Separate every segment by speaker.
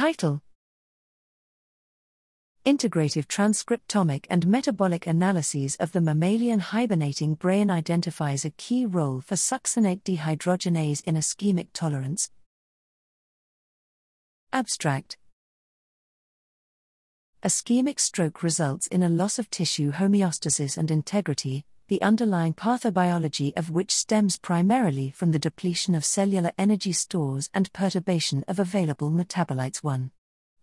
Speaker 1: Title Integrative transcriptomic and metabolic analyses of the mammalian hibernating brain identifies a key role for succinate dehydrogenase in ischemic tolerance. Abstract Ischemic stroke results in a loss of tissue homeostasis and integrity, the underlying pathobiology of which stems primarily from the depletion of cellular energy stores and perturbation of available metabolites. 1.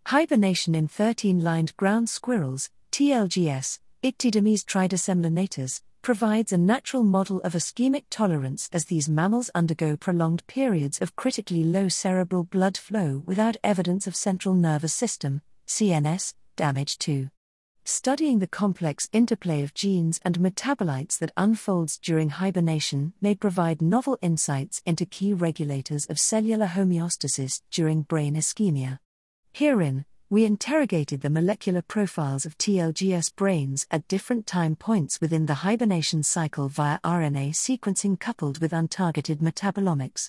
Speaker 1: Hibernation in 13 lined ground squirrels, TLGS, Ictidomys tridecemlineatus, provides a natural model of ischemic tolerance as these mammals undergo prolonged periods of critically low cerebral blood flow without evidence of central nervous system, CNS, damage too. Studying the complex interplay of genes and metabolites that unfolds during hibernation may provide novel insights into key regulators of cellular homeostasis during brain ischemia. Herein, we interrogated the molecular profiles of TLGS brains at different time points within the hibernation cycle via RNA sequencing coupled with untargeted metabolomics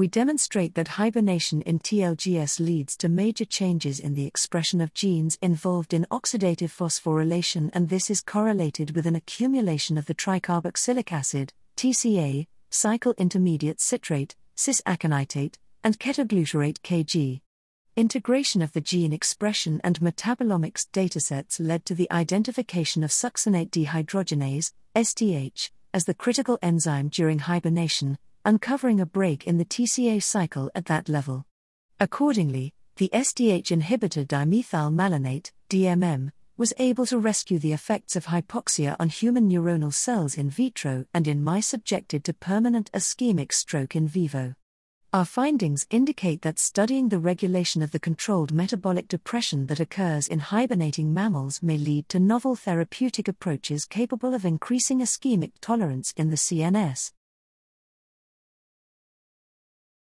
Speaker 1: we demonstrate that hibernation in TLGS leads to major changes in the expression of genes involved in oxidative phosphorylation, and this is correlated with an accumulation of the tricarboxylic acid, TCA, cycle intermediate citrate, cis aconitate, and ketoglutarate KG. Integration of the gene expression and metabolomics datasets led to the identification of succinate dehydrogenase, SDH, as the critical enzyme during hibernation, uncovering a break in the TCA cycle at that level. Accordingly, the SDH inhibitor dimethyl malonate, DMM, was able to rescue the effects of hypoxia on human neuronal cells in vitro and in mice subjected to permanent ischemic stroke in vivo. Our findings indicate that studying the regulation of the controlled metabolic depression that occurs in hibernating mammals may lead to novel therapeutic approaches capable of increasing ischemic tolerance in the CNS.